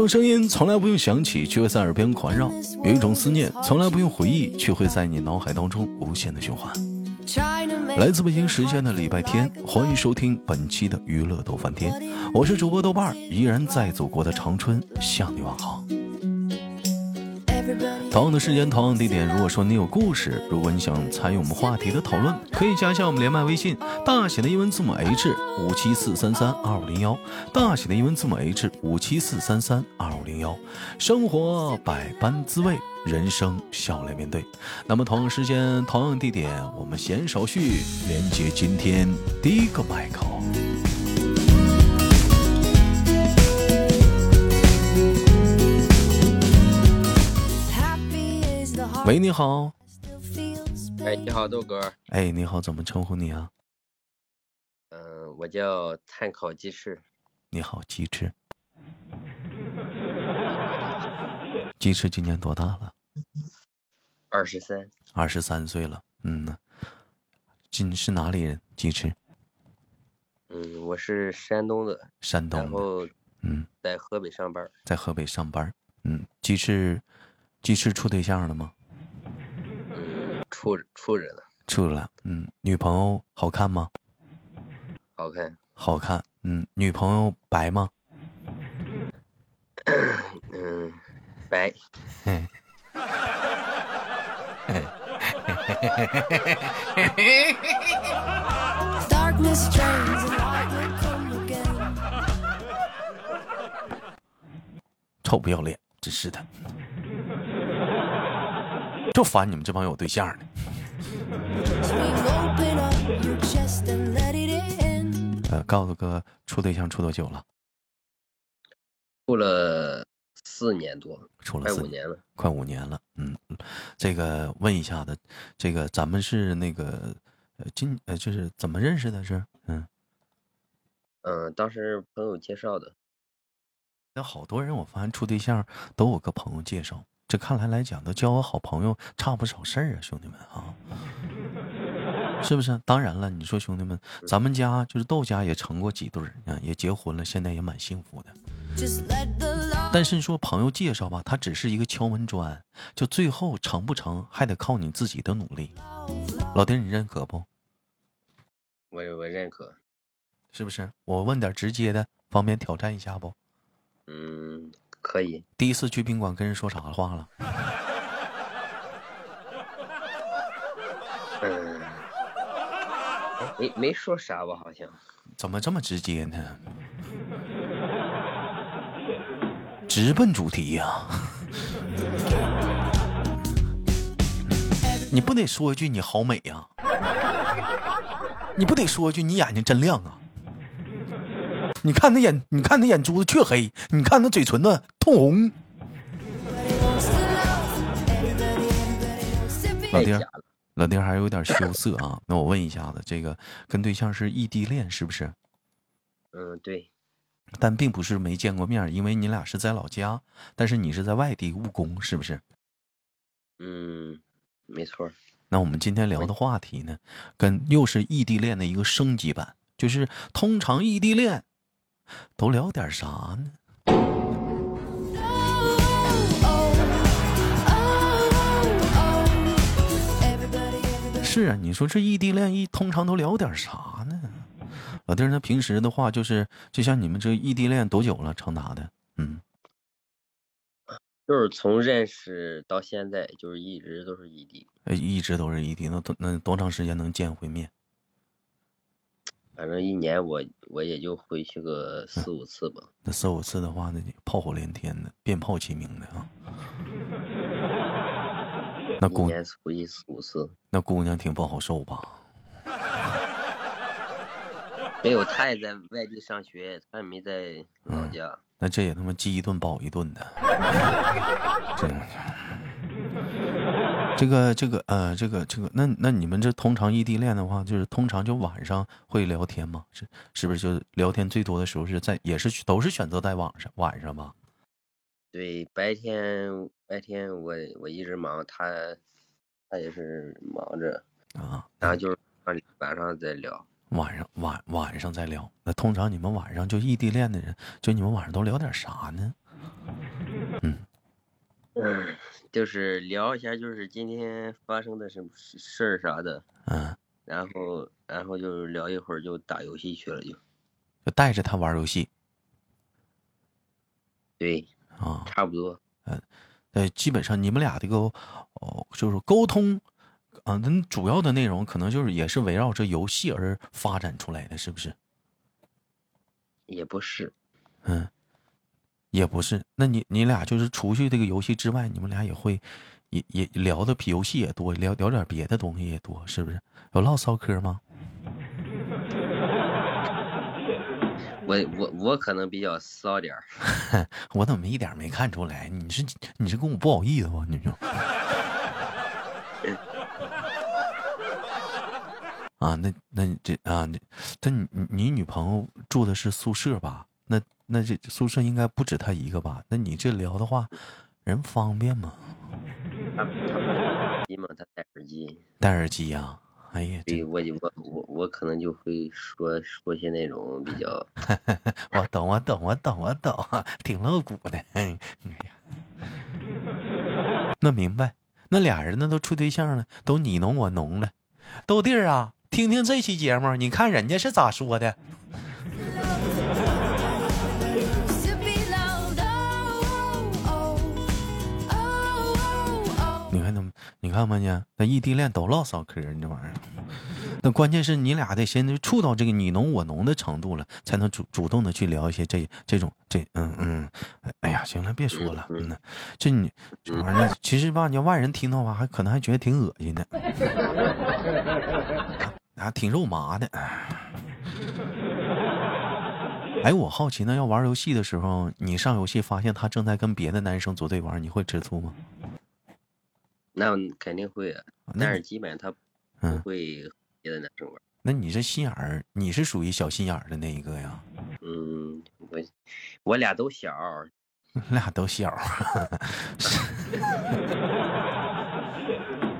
种声音从来不用想起，却会在耳边环绕；有一种思念从来不用回忆，却会在你脑海当中无限的循环。来自北京时间的礼拜天，欢迎收听本期的娱乐逗翻天，我是主播豆瓣儿，依然在祖国的长春向你问好。同样的时间，同样的地点。如果说你有故事，如果你想参与我们话题的讨论，可以加一下我们连麦微信，大写的英文字母 H 五七四三三二五零幺，大写的英文字母 H 五七四三三二五零幺。生活百般滋味，人生笑来面对。那么同样时间，同样地点，我们闲手叙，连接今天第一个麦克。喂，你好。哎，你好，豆哥。哎，你好，怎么称呼你啊？嗯，我叫碳烤鸡翅。你好，鸡翅。鸡翅今年多大了？二十三。二十三岁了。嗯呢。今是哪里人？鸡翅。嗯，我是山东的。山东。然后，嗯，在河北上班。在河北上班。嗯，鸡翅，鸡翅处对象了吗？处处着呢，处着了。嗯，女朋友好看吗？好看，好看。嗯，女朋友白吗？嗯，白。臭不要脸，真是的。就烦你们这帮有对象的。呃，告诉哥，处对象处多久了？处了四年多，处了快五年了，快五年了。嗯，这个问一下子，这个咱们是那个呃，今呃，就是怎么认识的？是嗯嗯，当时朋友介绍的。那好多人，我发现处对象都有个朋友介绍。这看来来讲，都交个好朋友差不少事儿啊，兄弟们啊，是不是？当然了，你说兄弟们，咱们家就是豆家也成过几对儿啊，也结婚了，现在也蛮幸福的。但是说朋友介绍吧，他只是一个敲门砖，就最后成不成还得靠你自己的努力。老丁，你认可不？我我认可，是不是？我问点直接的，方便挑战一下不？嗯。可以。第一次去宾馆跟人说啥话了？嗯，没没说啥吧？好像。怎么这么直接呢？直奔主题呀！你不得说一句你好美呀？你不得说一句你眼睛真亮啊？你看他眼，你看他眼珠子黢黑，你看他嘴唇子通红。老丁，老丁还有点羞涩啊。那我问一下子，这个跟对象是异地恋是不是？嗯，对。但并不是没见过面，因为你俩是在老家，但是你是在外地务工，是不是？嗯，没错。那我们今天聊的话题呢，跟又是异地恋的一个升级版，就是通常异地恋。都聊点啥呢？是啊，你说这异地恋一通常都聊点啥呢？老弟儿，那平时的话就是，就像你们这异地恋多久了？长达的，嗯，就是从认识到现在，就是一直都是异地，一直都是异地。那多那多长时间能见回面？反正一年我我也就回去个四五次吧。那四五次的话，那炮火连天的，鞭炮齐鸣的啊。那姑娘回去四五次，那姑娘挺不好受吧？没有，她也在外地上学，她也没在老家。那这也他妈饥一顿饱一顿的。这。这个这个呃，这个这个，那那你们这通常异地恋的话，就是通常就晚上会聊天吗？是是不是就聊天最多的时候是在也是都是选择在网上晚上吧？对，白天白天我我一直忙，他他也是忙着啊，然后就是晚上再聊，晚上晚晚上再聊。那通常你们晚上就异地恋的人，就你们晚上都聊点啥呢？嗯，就是聊一下，就是今天发生的什么事儿啥的，嗯，然后然后就聊一会儿，就打游戏去了，就就带着他玩游戏对，啊。差不多。嗯呃，基本上你们俩这个哦，就是沟通啊，那主要的内容可能就是也是围绕着游戏而发展出来的，是不是？也不是，嗯，也不是。那你你俩就是除去这个游戏之外，你们俩也会也也聊的比游戏也多，聊聊点别的东西也多，是不是？有唠骚嗑吗？我我我可能比较骚点儿，我怎么一点没看出来？你是你是跟我不好意思吗？你就 啊，那那你这啊，那你你女朋友住的是宿舍吧？那那这宿舍应该不止他一个吧？那你这聊的话，人方便吗？他他机嘛，他戴耳机，戴耳机呀、哎呀，这对我就我我我可能就会说说些那种比较，我懂，我懂，我懂，我懂，挺露骨的。哎呀，那明白，那俩人那都处对象了，都你侬我侬了。豆弟儿啊，听听这期节目，你看人家是咋说的？你看吧呢，那异地恋都唠骚嗑，你这玩意儿。那关键是你俩得先处到这个你侬我侬的程度了，才能主主动的去聊一些这这种这嗯嗯，哎哎呀，行了，别说了，嗯呐，这你这玩意儿，其实吧，你要外人听到吧，还可能还觉得挺恶心的，啊，挺肉麻的。哎，我好奇呢，要玩游戏的时候，你上游戏发现他正在跟别的男生组队玩，你会吃醋吗？那肯定会啊，那你但是基本上他不嗯会别的男生玩。那你这心眼儿，你是属于小心眼儿的那一个呀？嗯，我我俩都小，俩都小儿。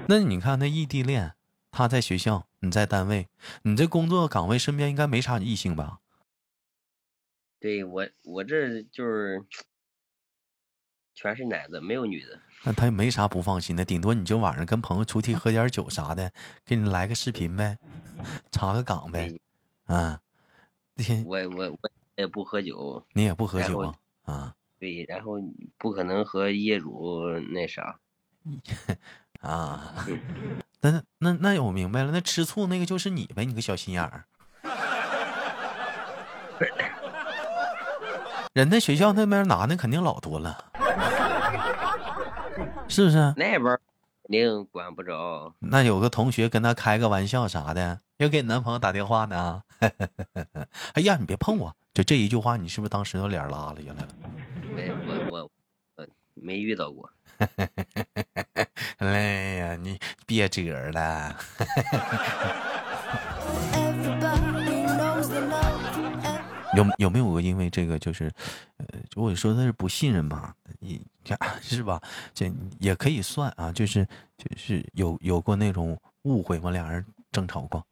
那你看那异地恋，他在学校，你在单位，你这工作岗位身边应该没啥异性吧？对我我这就是全是男的，没有女的。那他也没啥不放心的，顶多你就晚上跟朋友出去喝点酒啥的，给你来个视频呗，查个岗呗，啊，我我我也不喝酒，你也不喝酒啊？啊对，然后不可能和业主那啥。啊，那那那那我明白了，那吃醋那个就是你呗，你个小心眼儿。人家学校那边男的肯定老多了，是不是？那边儿肯定管不着。那有个同学跟他开个玩笑啥的，要给你男朋友打电话呢。哎呀，你别碰我！就这一句话，你是不是当时有脸拉了下来了？哎，我我我没遇到过。哎呀，你别折了。有有没有过因为这个就是，呃，如果说他是不信任吧，你看是吧？这也可以算啊，就是就是有有过那种误会吗？俩人争吵过？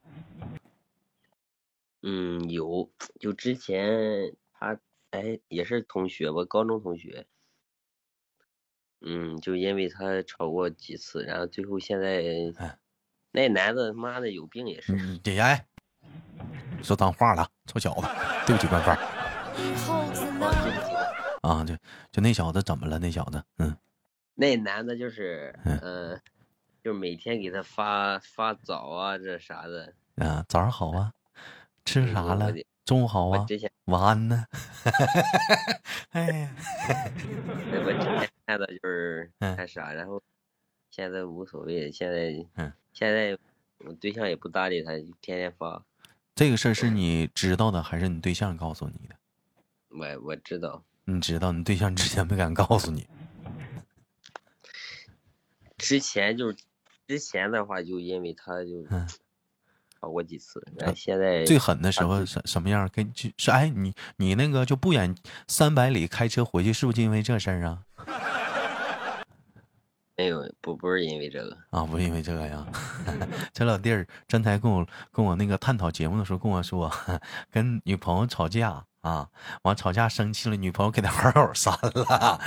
嗯，有，就之前他哎也是同学吧，高中同学。嗯，就因为他吵过几次，然后最后现在哎，那男的他妈的有病也是。嗯，姐姐，哎说脏话了，臭小子，对不起官方，love. 对就就那小子怎么了？那小子，嗯，那男的就是，嗯嗯、就每天给他发发早啊，这啥的。啊，早上好啊，吃啥了？中午好啊，晚安呢？哎呀，我之前看的就是 嗯看啥，然后现在无所谓，现在嗯现在我对象也不搭理他，就天天发。这个事儿是你知道的，还是你对象告诉你的？我我知道，你知道，你对象之前没敢告诉你。之前就是之前的话，就因为他就嗯吵过几次，然后现在最狠的时候什什么样？跟就是哎，你你那个就不远三百里开车回去，是不是就因为这事儿啊？没有不不是因为这个，啊，不是因为这个呀。这老弟儿刚才跟我跟我那个探讨节目的时候跟我说，跟女朋友吵架啊，完吵架生气了，女朋友给他好友删了。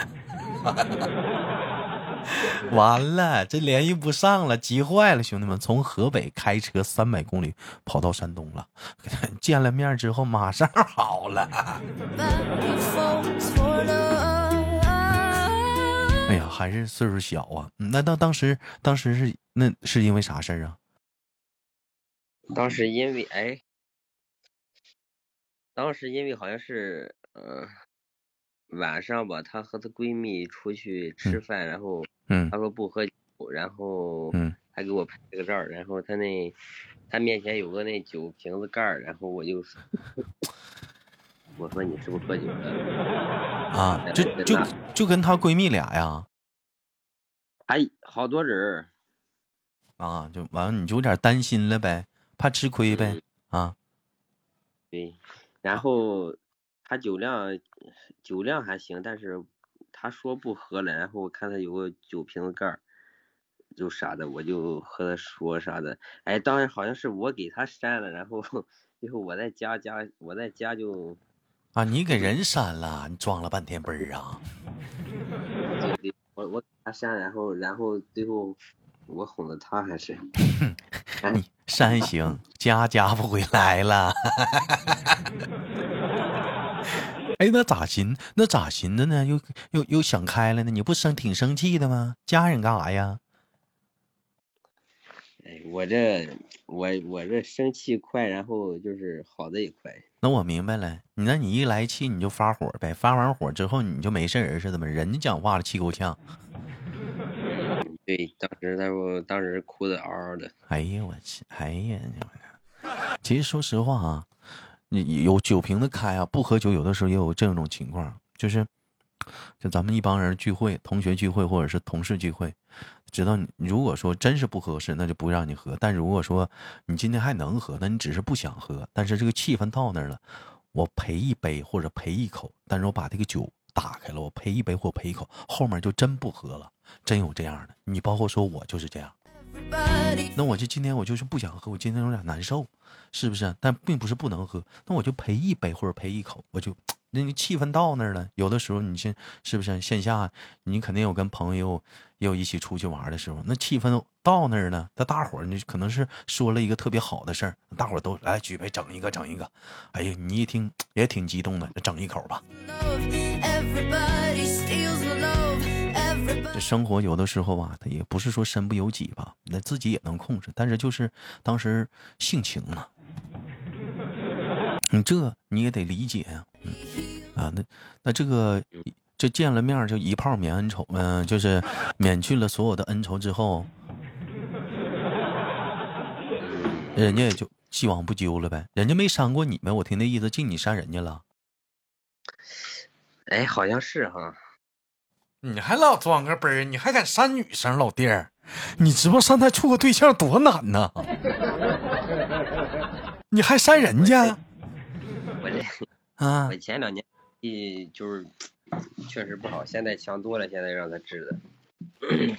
完了，这联系不上了，急坏了，兄弟们！从河北开车三百公里跑到山东了，见了面之后马上好了。哎呀，还是岁数小啊！嗯那当当时当时是那是因为啥事儿啊？当时因为哎，当时因为好像是嗯、呃晚上吧，她和她闺蜜出去吃饭，然后嗯她说不喝酒，然后嗯还给我拍了个照，然后她那她面前有个那酒瓶子盖儿，然后我就说 我说你是不是喝酒了？啊，就就就跟她闺蜜俩呀还好多人儿，啊，就完了你就有点担心了呗，怕吃亏呗啊。对，然后他酒量酒量还行，但是他说不喝了，然后我看他有个酒瓶子盖儿，就啥的，我就和他说啥的，哎，当然好像是我给他删了，然后 最后我在家加我在家就啊，你给人删了，你装了半天杯儿啊！我我给他删，然后然后最后我哄了他还是，哎你删行，加加不回来了。哎，那咋寻？那咋寻思呢？又又又想开了呢？你不生挺生气的吗？加人干啥呀？哎，我这我我这生气快，然后就是好的也快。那我明白了，你那你一来气你就发火呗，发完火之后你就没事人似的嘛，人家讲话了气够呛。对，当时他说当时哭的嗷嗷的。哎呀，我去，哎呀，其实说实话啊，你有酒瓶子开啊，不喝酒有的时候也有这种情况，就是，就咱们一帮人聚会，同学聚会或者是同事聚会，知道你如果说真是不合适，那就不让你喝。但如果说你今天还能喝，那你只是不想喝，但是这个气氛到那儿了，我陪一杯或者陪一口，但是我把这个酒打开了，我陪一杯或陪一口，后面就真不喝了，真有这样的。你包括说我就是这样。那我就今天我就是不想喝，我今天有点难受，是不是？但并不是不能喝，那我就陪一杯或者陪一口，我就那个气氛到那儿了。有的时候你现是不是线下你肯定有跟朋友也有一起出去玩的时候，那气氛到那儿了，那大伙儿你可能是说了一个特别好的事儿，大伙儿都来举杯整一个整一个，哎呀，你一听也挺激动的，整一口吧。这生活有的时候吧，它也不是说身不由己吧，那自己也能控制，但是就是当时性情嘛，你这你也得理解呀、嗯，啊，那那这个这见了面就一炮免恩仇，嗯、就是免去了所有的恩仇之后，人家也就既往不咎了呗，人家没删过你呗，我听那意思，净你删人家了，哎，好像是哈。你还老装个杯儿，你还敢删女生，老弟儿，你知不知道上台处个对象多难呐？你还删人家我这 啊我？前两年一就是确实不好，现在强多了，现在让他治的。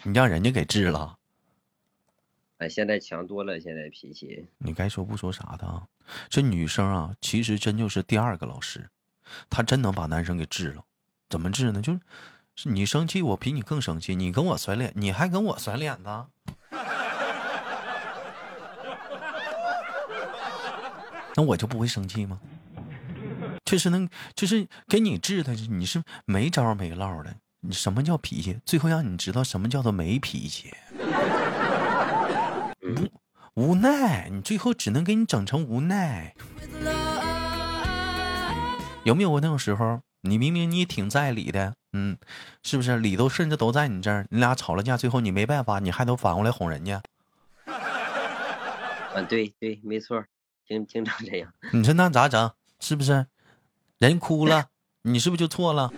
你让人家给治了，哎，现在强多了，现在脾气。你该说不说啥的啊？这女生啊，其实真就是第二个老师，她真能把男生给治了。怎么治呢？就是是你生气，我比你更生气，你跟我甩脸，你还跟我甩脸子。那我就不会生气吗？就是能，就是给你治的，你是没招没落的。你什么叫脾气？最后让你知道什么叫做没脾气。无，无奈，你最后只能给你整成无奈。有没有过那种时候？你明明你也挺在理的，嗯，是不是理都甚至都在你这儿？你俩吵了架，最后你没办法，你还都反过来哄人家。啊，对对，没错，经经常这样。你说那咋整？是不是？人哭了，你是不是就错了？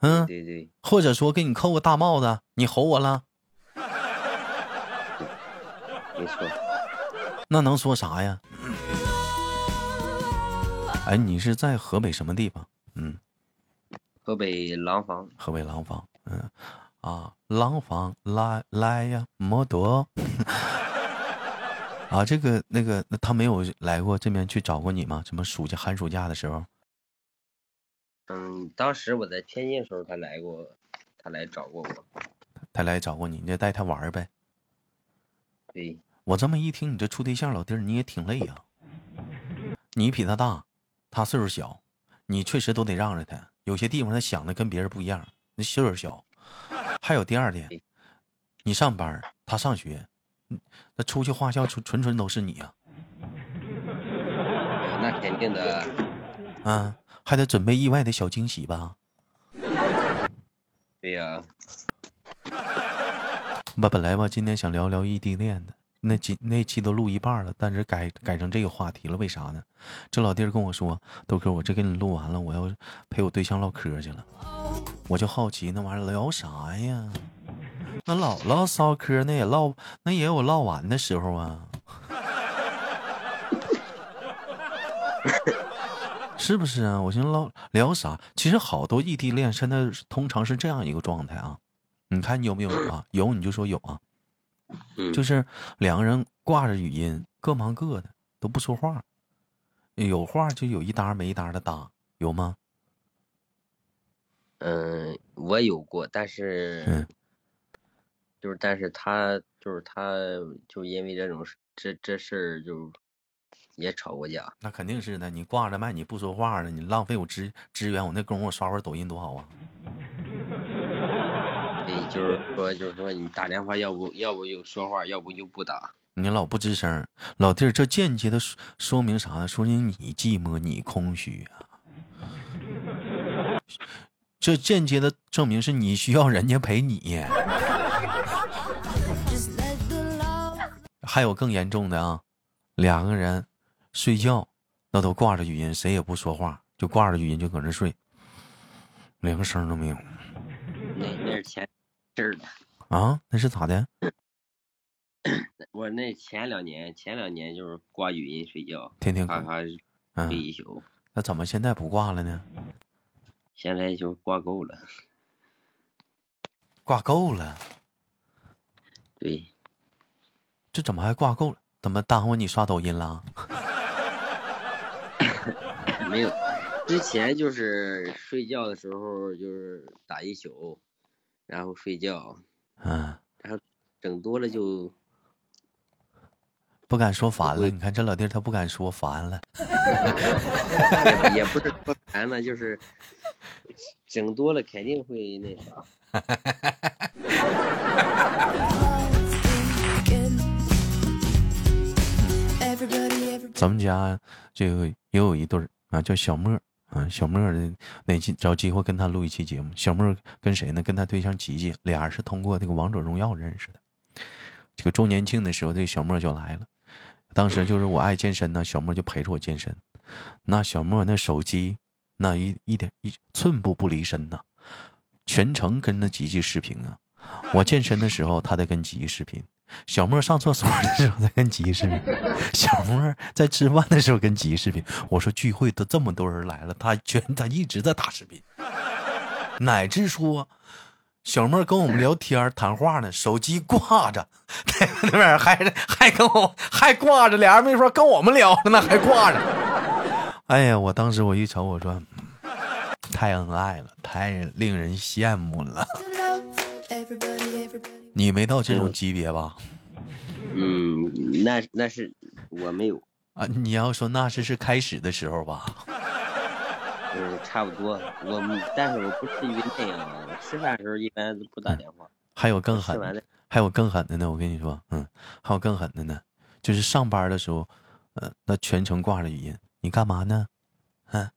嗯，对对，或者说给你扣个大帽子，你吼我了，没错。那能说啥呀？哎，你是在河北什么地方？嗯，河北廊坊，河北廊坊。嗯，啊，廊坊来来呀，摩托。啊，这个那个，那他没有来过这边去找过你吗？什么暑假、寒暑假的时候？嗯，当时我在天津的时候，他来过，他来找过我。他来找过你，你就带他玩呗。对，我这么一听，你这处对象老弟儿你也挺累呀、你比他大，他岁数小，你确实都得让着他。有些地方他想的跟别人不一样，那岁数小。还有第二点，你上班，他上学，嗯那出去花销纯纯纯都是你呀、呃那肯定的。啊，还得准备意外的小惊喜吧？对呀、我本来吧，今天想聊聊异地恋的，那几那期都录一半了，但是改改成这个话题了，为啥呢？这老弟儿跟我说，豆哥，我这给你录完了，我要陪我对象唠嗑去了。我就好奇那玩意儿聊啥呀？那老唠骚嗑，那也唠，那也有唠完的时候啊，是不是啊？我寻思唠聊啥？其实好多异地恋现在通常是这样一个状态啊。你看你有没有啊？有你就说有啊，嗯，就是两个人挂着语音，各忙各的，都不说话，有话就有一搭没一搭的搭，有吗？嗯，我有过，但是，嗯就是但是他就是他就因为这种事这这事儿就也吵过架。那肯定是的，你挂着麦你不说话呢，你浪费我资资源，我那功夫我刷会儿抖音多好啊！对，就是说就是说你打电话要不要不就说话，要不就不打。你老不吱声儿，老弟儿，这间接的说说明啥呢？说明你寂寞，你空虚啊。这间接的证明是你需要人家陪你。还有更严重的啊，两个人睡觉那都挂着语音，谁也不说话，就挂着语音就搁那睡，连个声都没有那那是前事儿了。啊？那是咋的？我那前两年前两年就是挂语音睡觉，天天挂，咔咔睡嗯，一宿。那怎么现在不挂了呢？现在就挂够了。挂够了，对，这怎么还挂够了？怎么耽误你刷抖音了？没有，之前就是睡觉的时候就是打一宿，然后睡觉，嗯，然后整多了就不敢说烦了。你看这老弟他不敢说烦了。也 也不是说烦了，就是整多了肯定会那啥。咱们家这个也有一对儿啊，叫小莫儿啊，小莫儿的哪期找机会跟他录一期节目。小莫儿跟谁呢？跟他对象吉吉，俩人是通过这个王者荣耀认识的。这个周年庆的时候，这个小莫儿就来了。当时就是我爱健身呢，小莫儿就陪着我健身。那小莫儿那手机那一一点一寸步不离身呐，全程跟着吉吉视频啊。我健身的时候，他在跟吉吉视频；小莫上厕所的时候在跟吉视频；小莫在吃饭的时候跟吉视频。我说聚会都这么多人来了，他全他一直在打视频，乃至说小莫跟我们聊天谈话呢，手机挂着，那边还还跟我还挂着，俩人没说跟我们聊呢，还挂着。哎呀，我当时我一瞅，我说太恩爱了，太令人羡慕了。你没到这种级别吧？嗯，那那是我没有，啊，你要说那是是开始的时候吧？嗯，差不多。我但是我不至于那样，我吃饭的时候一般都不打电话。还有更狠还有更狠的呢。我跟你说，嗯，还有更狠的呢，就是上班的时候，呃，那全程挂着语音，你干嘛呢？嗯、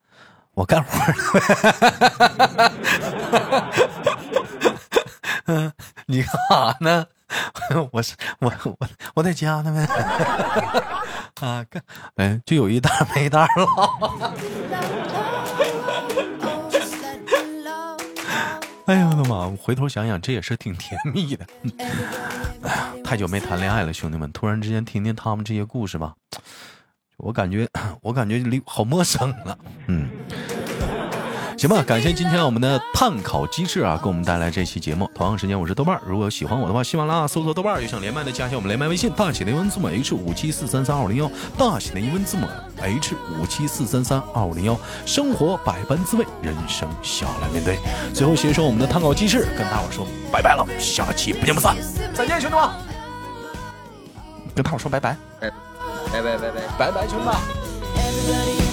我干活呢。嗯，你干啥呢？我是我我我在家呢呗。啊，干，哎，就有一搭没一搭唠。Oh, just let the love, love. 哎呀我的妈！我回头想想，这也是挺甜蜜的。Everybody, everybody. 太久没谈恋爱了，兄弟们，突然之间听听他们这些故事吧，我感觉我感觉离好陌生了。嗯，行吧，感谢今天我们的碳烤鸡翅啊，给我们带来这期节目。同样时间，我是豆瓣儿。如果喜欢我的话，喜马拉雅搜索豆瓣儿，有想连麦的加一下我们连麦微信，大写的英文字母 H 五七四三三二五零幺，大写的英文字母 H 五七四三三二五零幺。生活百般滋味，人生笑来面对。最后携手我们的碳烤鸡翅，跟大伙儿说拜拜了，下期不见不散，再见，兄弟们。跟大伙儿说拜拜，拜拜拜拜拜。拜拜，兄弟们。